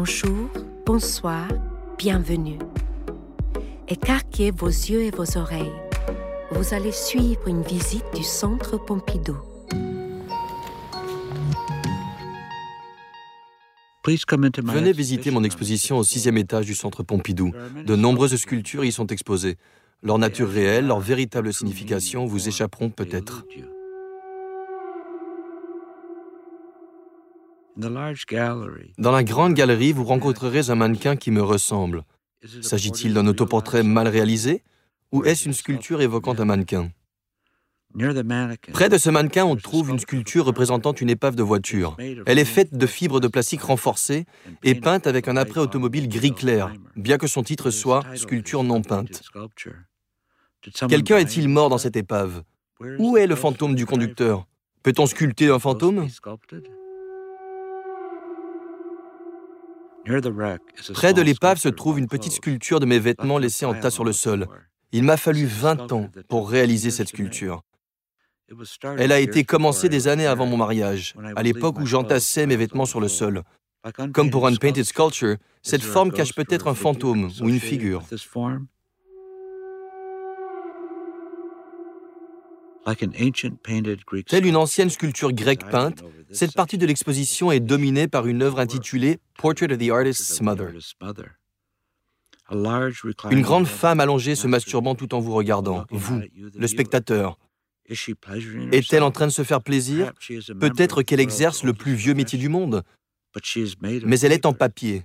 bonjour, bonsoir, bienvenue. Écarquez vos yeux et vos oreilles. Vous allez suivre une visite du Centre Pompidou. Venez visiter mon exposition au sixième étage du Centre Pompidou. De nombreuses sculptures y sont exposées. Leur nature réelle, leur véritable signification vous échapperont peut-être. Dans la grande galerie, vous rencontrerez un mannequin qui me ressemble. S'agit-il d'un autoportrait mal réalisé ou est-ce une sculpture? évoquant un mannequin? Près de ce mannequin, on trouve une sculpture représentant une épave de voiture. Elle est faite de fibres de plastique renforcées et peinte avec un après automobile gris clair, bien que son titre soit Sculpture non peinte. Quelqu'un est-il mort dans cette épave? Où est le fantôme du conducteur? Peut-on sculpter un fantôme? Près de l'épave se trouve une petite sculpture de mes vêtements laissés en tas sur le sol. Il m'a fallu 20 ans pour réaliser cette sculpture. Elle a été commencée des années avant mon mariage, à l'époque où j'entassais mes vêtements sur le sol. Comme pour Unpainted Sculpture, cette forme cache peut-être un fantôme ou une figure. Telle une ancienne sculpture grecque peinte, cette partie de l'exposition est dominée par une œuvre intitulée Portrait of the Artist's Mother. Une grande femme allongée se masturbant tout en vous regardant, vous, le spectateur. Est-elle en train de se faire plaisir? Peut-être qu'elle exerce le plus vieux métier du monde, mais elle est en papier,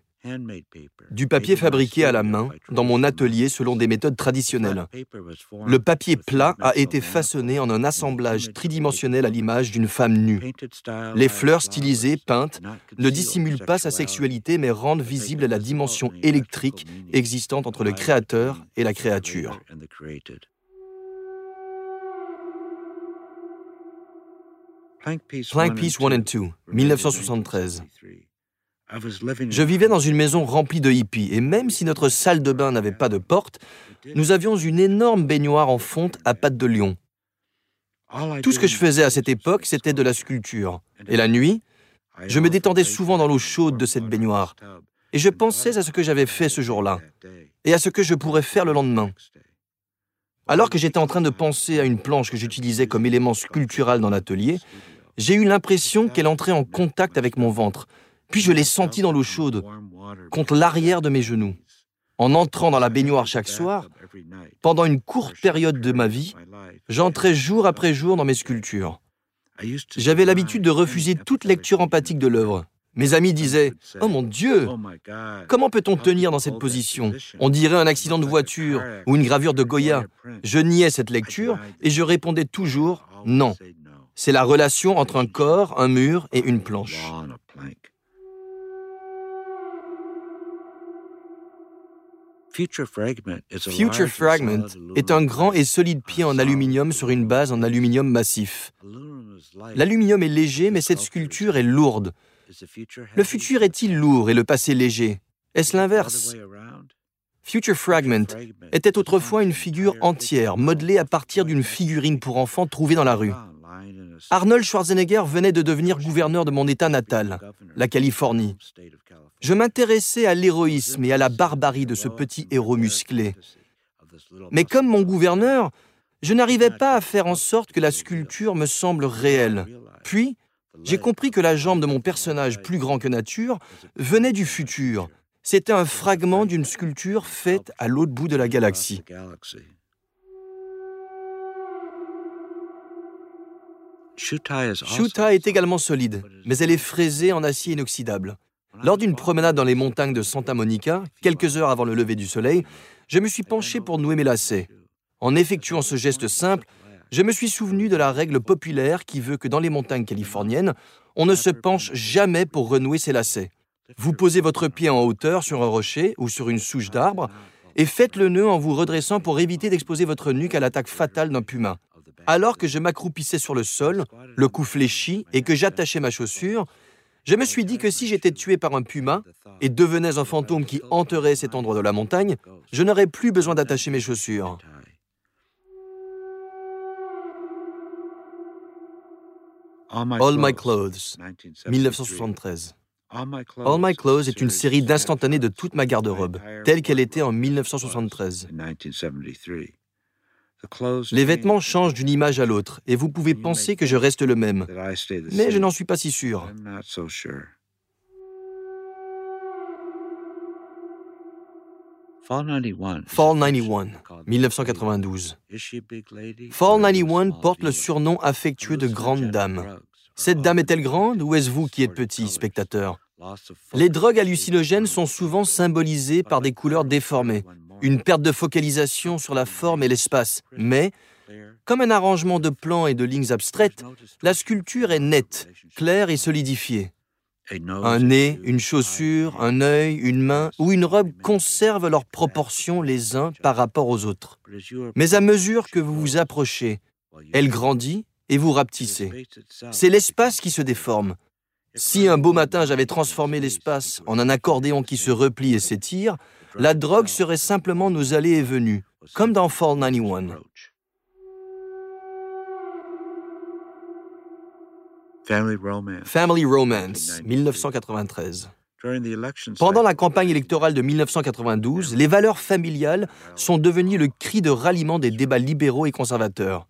du papier fabriqué à la main dans mon atelier selon des méthodes traditionnelles. Le papier plat a été façonné en un assemblage tridimensionnel à l'image d'une femme nue. Les fleurs stylisées, peintes, ne dissimulent pas sa sexualité mais rendent visible la dimension électrique existante entre le créateur et la créature. Plank Piece 1 and 2, 1973. Je vivais dans une maison remplie de hippies, et même si notre salle de bain n'avait pas de porte, nous avions une énorme baignoire en fonte à pattes de lion. Tout ce que je faisais à cette époque, c'était de la sculpture. Et la nuit, je me détendais souvent dans l'eau chaude de cette baignoire, et je pensais à ce que j'avais fait ce jour-là, et à ce que je pourrais faire le lendemain. Alors que j'étais en train de penser à une planche que j'utilisais comme élément sculptural dans l'atelier, j'ai eu l'impression qu'elle entrait en contact avec mon ventre, puis je l'ai sentie dans l'eau chaude, contre l'arrière de mes genoux. En entrant dans la baignoire chaque soir, pendant une courte période de ma vie, j'entrais jour après jour dans mes sculptures. J'avais l'habitude de refuser toute lecture empathique de l'œuvre. Mes amis disaient ⁇ Oh mon Dieu Comment peut-on tenir dans cette position? On dirait un accident de voiture ou une gravure de Goya. ⁇ Je niais cette lecture et je répondais toujours ⁇ Non. C'est la relation entre un corps, un mur et une planche. Future Fragment est un grand et solide pied en aluminium sur une base en aluminium massif. L'aluminium est léger, mais cette sculpture est lourde. Le futur est-il lourd et le passé léger? Est-ce l'inverse? Future Fragment était autrefois une figure entière, modelée à partir d'une figurine pour enfants trouvée dans la rue. Arnold Schwarzenegger venait de devenir gouverneur de mon État natal, la Californie. Je m'intéressais à l'héroïsme et à la barbarie de ce petit héros musclé. Mais comme mon gouverneur, je n'arrivais pas à faire en sorte que la sculpture me semble réelle. Puis, j'ai compris que la jambe de mon personnage plus grand que nature venait du futur. C'était un fragment d'une sculpture faite à l'autre bout de la galaxie. Shuta est également solide, mais elle est fraisée en acier inoxydable. Lors d'une promenade dans les montagnes de Santa Monica, quelques heures avant le lever du soleil, je me suis penché pour nouer mes lacets. En effectuant ce geste simple, je me suis souvenu de la règle populaire qui veut que dans les montagnes californiennes, on ne se penche jamais pour renouer ses lacets. Vous posez votre pied en hauteur sur un rocher ou sur une souche d'arbre et faites le nœud en vous redressant pour éviter d'exposer votre nuque à l'attaque fatale d'un puma. Alors que je m'accroupissais sur le sol, le cou fléchi, et que j'attachais ma chaussure, je me suis dit que si j'étais tué par un puma et devenais un fantôme qui hanterait cet endroit de la montagne, je n'aurais plus besoin d'attacher mes chaussures. All My Clothes, 1973. All My Clothes est une série d'instantanés de toute ma garde-robe, telle qu'elle était en 1973. Les vêtements changent d'une image à l'autre, et vous pouvez penser que je reste le même, mais je n'en suis pas si sûr. Fall 91, 1992. Fall 91 porte le surnom affectueux de Grande Dame. Cette dame est-elle grande ou est-ce vous qui êtes petit, spectateur? Les drogues hallucinogènes sont souvent symbolisées par des couleurs déformées, une perte de focalisation sur la forme et l'espace. Mais, comme un arrangement de plans et de lignes abstraites, la sculpture est nette, claire et solidifiée. Un nez, une chaussure, un œil, une main ou une robe conservent leurs proportions les uns par rapport aux autres. Mais à mesure que vous vous approchez, elle grandit et vous rapetissez. C'est l'espace qui se déforme. Si un beau matin j'avais transformé l'espace en un accordéon qui se replie et s'étire, la drogue serait simplement nos allées et venues, comme dans Fall 91. Family Romance, 1993. Pendant la campagne électorale de 1992, les valeurs familiales sont devenues le cri de ralliement des débats libéraux et conservateurs.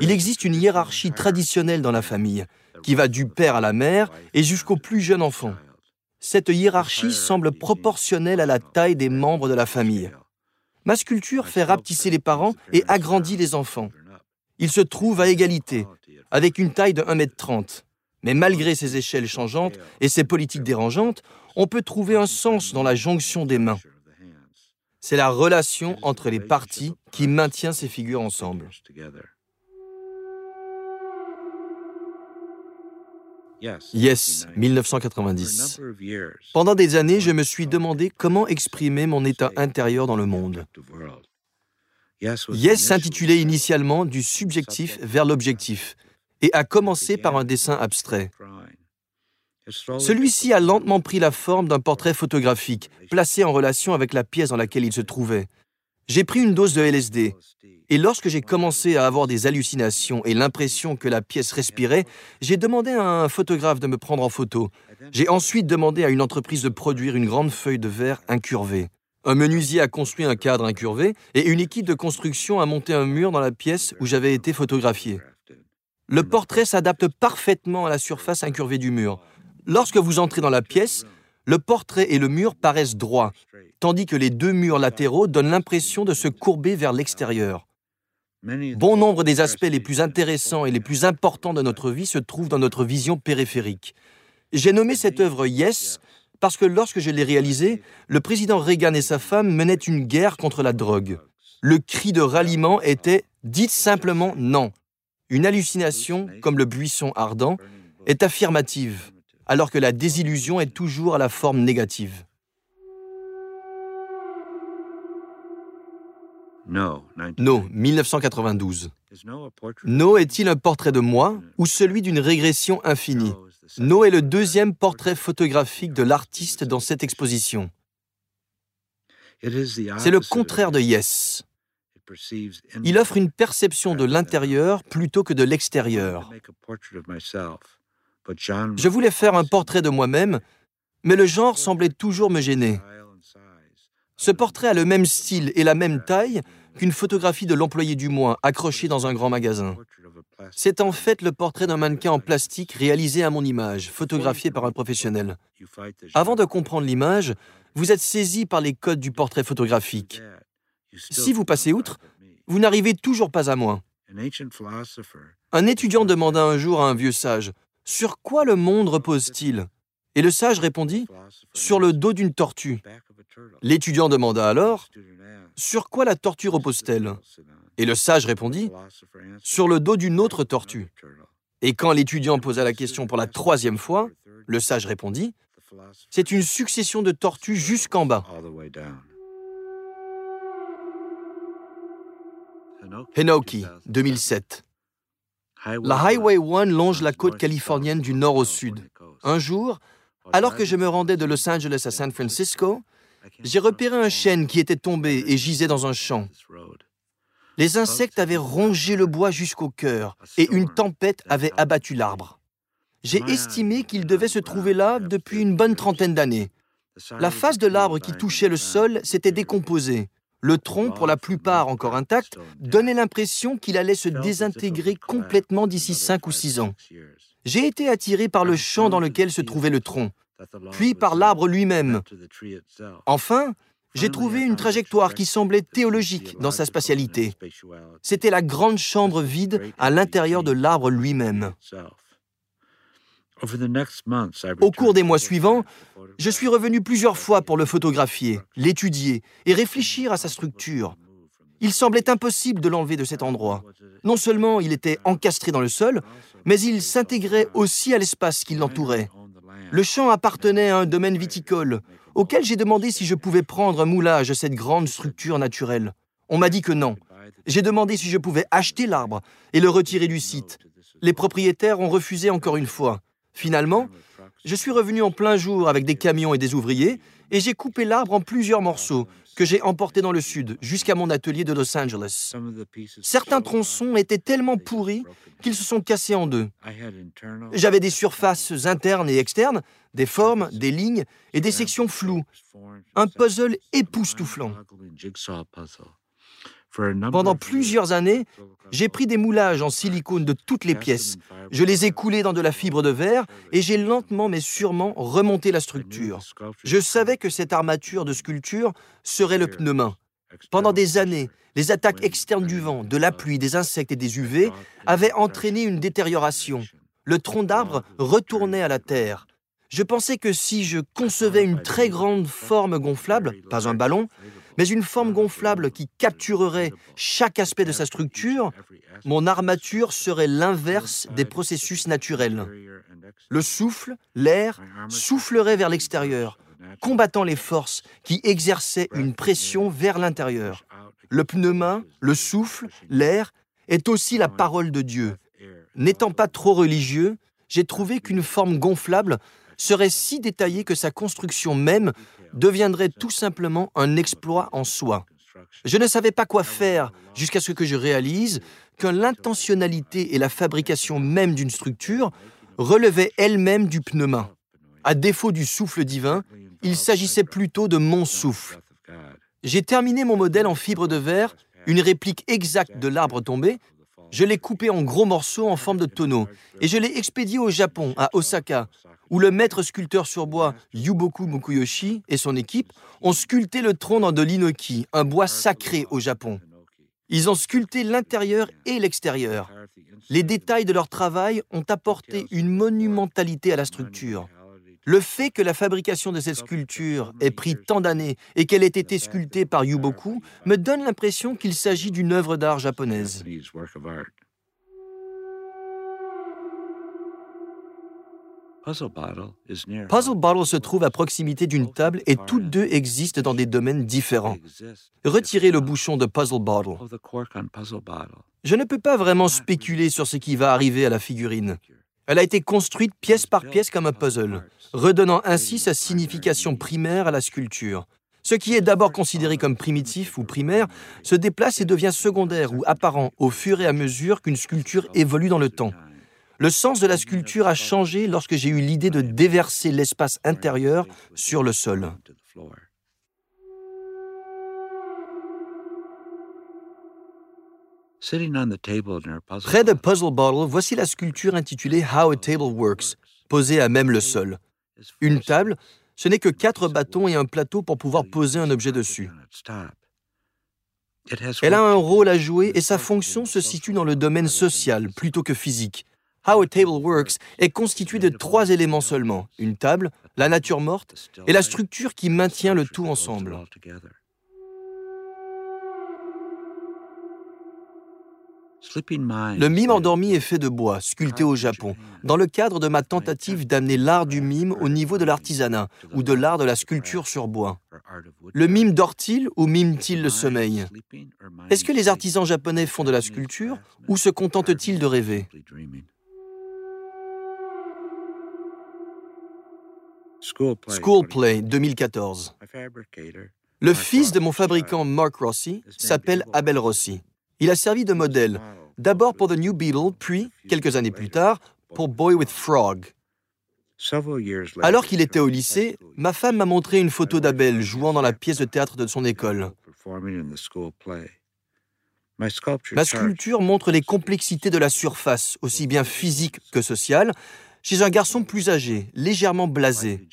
Il existe une hiérarchie traditionnelle dans la famille, qui va du père à la mère et jusqu'au plus jeune enfant. Cette hiérarchie semble proportionnelle à la taille des membres de la famille. Ma sculpture fait rapetisser les parents et agrandit les enfants. Ils se trouvent à égalité, avec une taille de 1m30. Mais malgré ces échelles changeantes et ces politiques dérangeantes, on peut trouver un sens dans la jonction des mains. C'est la relation entre les parties qui maintient ces figures ensemble. Yes, 1990. Pendant des années, je me suis demandé comment exprimer mon état intérieur dans le monde. Yes s'intitulait initialement du subjectif vers l'objectif et a commencé par un dessin abstrait. Celui-ci a lentement pris la forme d'un portrait photographique, placé en relation avec la pièce dans laquelle il se trouvait. J'ai pris une dose de LSD, et lorsque j'ai commencé à avoir des hallucinations et l'impression que la pièce respirait, j'ai demandé à un photographe de me prendre en photo. J'ai ensuite demandé à une entreprise de produire une grande feuille de verre incurvée. Un menuisier a construit un cadre incurvé et une équipe de construction a monté un mur dans la pièce où j'avais été photographié. Le portrait s'adapte parfaitement à la surface incurvée du mur. Lorsque vous entrez dans la pièce, le portrait et le mur paraissent droits, tandis que les deux murs latéraux donnent l'impression de se courber vers l'extérieur. Bon nombre des aspects les plus intéressants et les plus importants de notre vie se trouvent dans notre vision périphérique. J'ai nommé cette œuvre Yes parce que lorsque je l'ai réalisée, le président Reagan et sa femme menaient une guerre contre la drogue. Le cri de ralliement était Dites simplement non. Une hallucination, comme le buisson ardent, est affirmative, alors que la désillusion est toujours à la forme négative. No, 1992. No est-il un portrait de moi ou celui d'une régression infinie? No est le deuxième portrait photographique de l'artiste dans cette exposition. C'est le contraire de Yes. Il offre une perception de l'intérieur plutôt que de l'extérieur. Je voulais faire un portrait de moi-même, mais le genre semblait toujours me gêner. Ce portrait a le même style et la même taille qu'une photographie de l'employé du mois accrochée dans un grand magasin. C'est en fait le portrait d'un mannequin en plastique réalisé à mon image, photographié par un professionnel. Avant de comprendre l'image, vous êtes saisi par les codes du portrait photographique. Si vous passez outre, vous n'arrivez toujours pas à moi. Un étudiant demanda un jour à un vieux sage Sur quoi le monde repose-t-il? Et le sage répondit Sur le dos d'une tortue. L'étudiant demanda alors Sur quoi la tortue repose-t-elle? Et le sage répondit Sur le dos d'une autre tortue. Et quand l'étudiant posa la question pour la troisième fois, le sage répondit C'est une succession de tortues jusqu'en bas. Henoki, 2007. La Highway 1 longe la côte californienne du nord au sud. Un jour, alors que je me rendais de Los Angeles à San Francisco, j'ai repéré un chêne qui était tombé et gisait dans un champ. Les insectes avaient rongé le bois jusqu'au cœur et une tempête avait abattu l'arbre. J'ai estimé qu'il devait se trouver là depuis une bonne trentaine d'années. La face de l'arbre qui touchait le sol s'était décomposée. Le tronc, pour la plupart encore intact, donnait l'impression qu'il allait se désintégrer complètement d'ici cinq ou six ans. J'ai été attiré par le champ dans lequel se trouvait le tronc, puis par l'arbre lui-même. Enfin, j'ai trouvé une trajectoire qui semblait théologique dans sa spatialité. C'était la grande chambre vide à l'intérieur de l'arbre lui-même. Au cours des mois suivants, je suis revenu plusieurs fois pour le photographier, l'étudier et réfléchir à sa structure. Il semblait impossible de l'enlever de cet endroit. Non seulement il était encastré dans le sol, mais il s'intégrait aussi à l'espace qui l'entourait. Le champ appartenait à un domaine viticole, auquel j'ai demandé si je pouvais prendre un moulage de cette grande structure naturelle. On m'a dit que non. J'ai demandé si je pouvais acheter l'arbre et le retirer du site. Les propriétaires ont refusé encore une fois. Finalement, je suis revenu en plein jour avec des camions et des ouvriers et j'ai coupé l'arbre en plusieurs morceaux que j'ai emportés dans le sud jusqu'à mon atelier de Los Angeles. Certains tronçons étaient tellement pourris qu'ils se sont cassés en deux. J'avais des surfaces internes et externes, des formes, des lignes et des sections floues. Un puzzle époustouflant. Pendant plusieurs années, j'ai pris des moulages en silicone de toutes les pièces. Je les ai coulés dans de la fibre de verre et j'ai lentement mais sûrement remonté la structure. Je savais que cette armature de sculpture serait le pneumin. Pendant des années, les attaques externes du vent, de la pluie, des insectes et des UV avaient entraîné une détérioration. Le tronc d'arbre retournait à la terre. Je pensais que si je concevais une très grande forme gonflable, pas un ballon, mais une forme gonflable qui capturerait chaque aspect de sa structure, mon armature serait l'inverse des processus naturels. Le souffle, l'air, soufflerait vers l'extérieur, combattant les forces qui exerçaient une pression vers l'intérieur. Le pneuma, le souffle, l'air, est aussi la parole de Dieu. N'étant pas trop religieux, j'ai trouvé qu'une forme gonflable serait si détaillée que sa construction même deviendrait tout simplement un exploit en soi. Je ne savais pas quoi faire jusqu'à ce que je réalise que l'intentionnalité et la fabrication même d'une structure relevaient elles-mêmes du pneuma. À défaut du souffle divin, il s'agissait plutôt de mon souffle. J'ai terminé mon modèle en fibre de verre, une réplique exacte de l'arbre tombé. Je l'ai coupé en gros morceaux en forme de tonneau et je l'ai expédié au Japon, à Osaka, où le maître sculpteur sur bois Yuboku Mukuyoshi et son équipe ont sculpté le tronc dans de l'inoki, un bois sacré au Japon. Ils ont sculpté l'intérieur et l'extérieur. Les détails de leur travail ont apporté une monumentalité à la structure. Le fait que la fabrication de cette sculpture ait pris tant d'années et qu'elle ait été sculptée par Yuboku me donne l'impression qu'il s'agit d'une œuvre d'art japonaise. Puzzle Bottle se trouve à proximité d'une table et toutes deux existent dans des domaines différents. Retirez le bouchon de Puzzle Bottle. Je ne peux pas vraiment spéculer sur ce qui va arriver à la figurine. Elle a été construite pièce par pièce comme un puzzle, redonnant ainsi sa signification primaire à la sculpture. Ce qui est d'abord considéré comme primitif ou primaire se déplace et devient secondaire ou apparent au fur et à mesure qu'une sculpture évolue dans le temps. Le sens de la sculpture a changé lorsque j'ai eu l'idée de déverser l'espace intérieur sur le sol. Près de Puzzle Bottle, voici la sculpture intitulée How a Table Works, posée à même le sol. Une table, ce n'est que quatre bâtons et un plateau pour pouvoir poser un objet dessus. Elle a un rôle à jouer et sa fonction se situe dans le domaine social plutôt que physique. How a Table Works est constitué de trois éléments seulement, une table, la nature morte et la structure qui maintient le tout ensemble. Le mime endormi est fait de bois, sculpté au Japon, dans le cadre de ma tentative d'amener l'art du mime au niveau de l'artisanat ou de l'art de la sculpture sur bois. Le mime dort-il ou mime-t-il le sommeil? Est-ce que les artisans japonais font de la sculpture ou se contentent-ils de rêver? School Play 2014. Le fils de mon fabricant Mark Rossi s'appelle Abel Rossi. Il a servi de modèle, d'abord pour The New Beetle, puis, quelques années plus tard, pour Boy with Frog. Alors qu'il était au lycée, ma femme m'a montré une photo d'Abel jouant dans la pièce de théâtre de son école. Ma sculpture montre les complexités de la surface, aussi bien physique que sociale, chez un garçon plus âgé, légèrement blasé.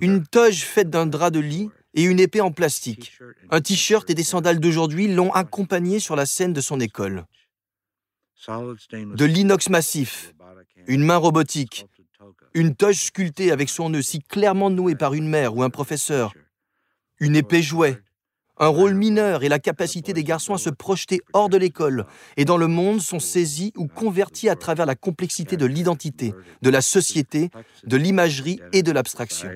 Une toge faite d'un drap de lit et une épée en plastique. Un t-shirt et des sandales d'aujourd'hui l'ont accompagné sur la scène de son école. De l'inox massif, une main robotique, une toge sculptée avec son nœud si clairement noué par une mère ou un professeur, une épée jouet, un rôle mineur et la capacité des garçons à se projeter hors de l'école et dans le monde sont saisis ou convertis à travers la complexité de l'identité, de la société, de l'imagerie et de l'abstraction.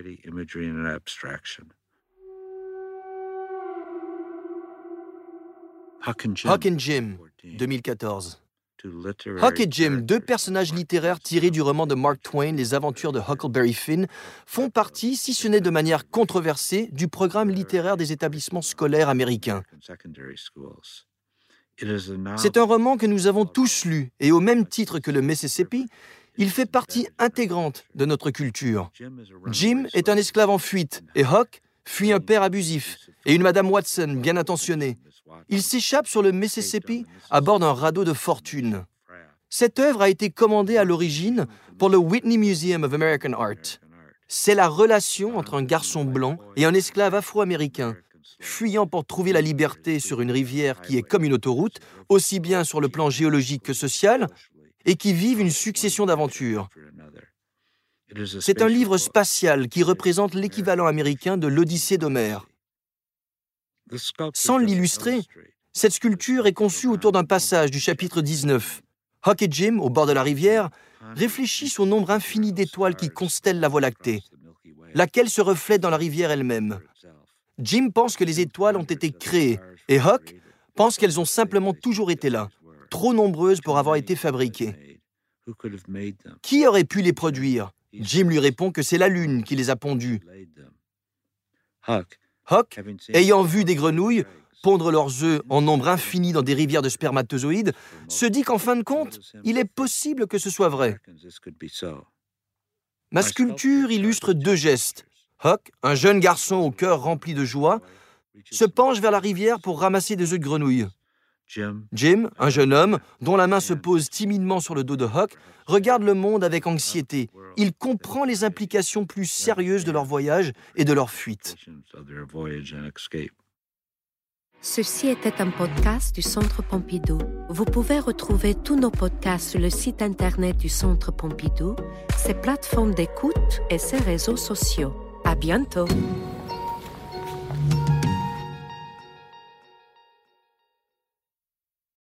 Huck and Jim, 2014. Huck et Jim, deux personnages littéraires tirés du roman de Mark Twain, Les aventures de Huckleberry Finn, font partie, si ce n'est de manière controversée, du programme littéraire des établissements scolaires américains. C'est un roman que nous avons tous lu, et au même titre que le Mississippi, il fait partie intégrante de notre culture. Jim est un esclave en fuite, et Huck fuit un père abusif et une Madame Watson bien intentionnée. Il s'échappe sur le Mississippi à bord d'un radeau de fortune. Cette œuvre a été commandée à l'origine pour le Whitney Museum of American Art. C'est la relation entre un garçon blanc et un esclave afro-américain, fuyant pour trouver la liberté sur une rivière qui est comme une autoroute, aussi bien sur le plan géologique que social, et qui vivent une succession d'aventures. C'est un livre spatial qui représente l'équivalent américain de l'Odyssée d'Homère. Sans l'illustrer, cette sculpture est conçue autour d'un passage du chapitre 19. Huck et Jim, au bord de la rivière, réfléchissent au nombre infini d'étoiles qui constellent la Voie lactée, laquelle se reflète dans la rivière elle-même. Jim pense que les étoiles ont été créées et Huck pense qu'elles ont simplement toujours été là, trop nombreuses pour avoir été fabriquées. Qui aurait pu les produire? Jim lui répond que c'est la Lune qui les a pondues. Huck, ayant vu des grenouilles pondre leurs œufs en nombre infini dans des rivières de spermatozoïdes, se dit qu'en fin de compte, il est possible que ce soit vrai. Ma sculpture illustre deux gestes. Huck, un jeune garçon au cœur rempli de joie, se penche vers la rivière pour ramasser des œufs de grenouilles. Jim, un jeune homme, dont la main se pose timidement sur le dos de Huck, regarde le monde avec anxiété. Il comprend les implications plus sérieuses de leur voyage et de leur fuite. Ceci était un podcast du Centre Pompidou. Vous pouvez retrouver tous nos podcasts sur le site internet du Centre Pompidou, ses plateformes d'écoute et ses réseaux sociaux. À bientôt!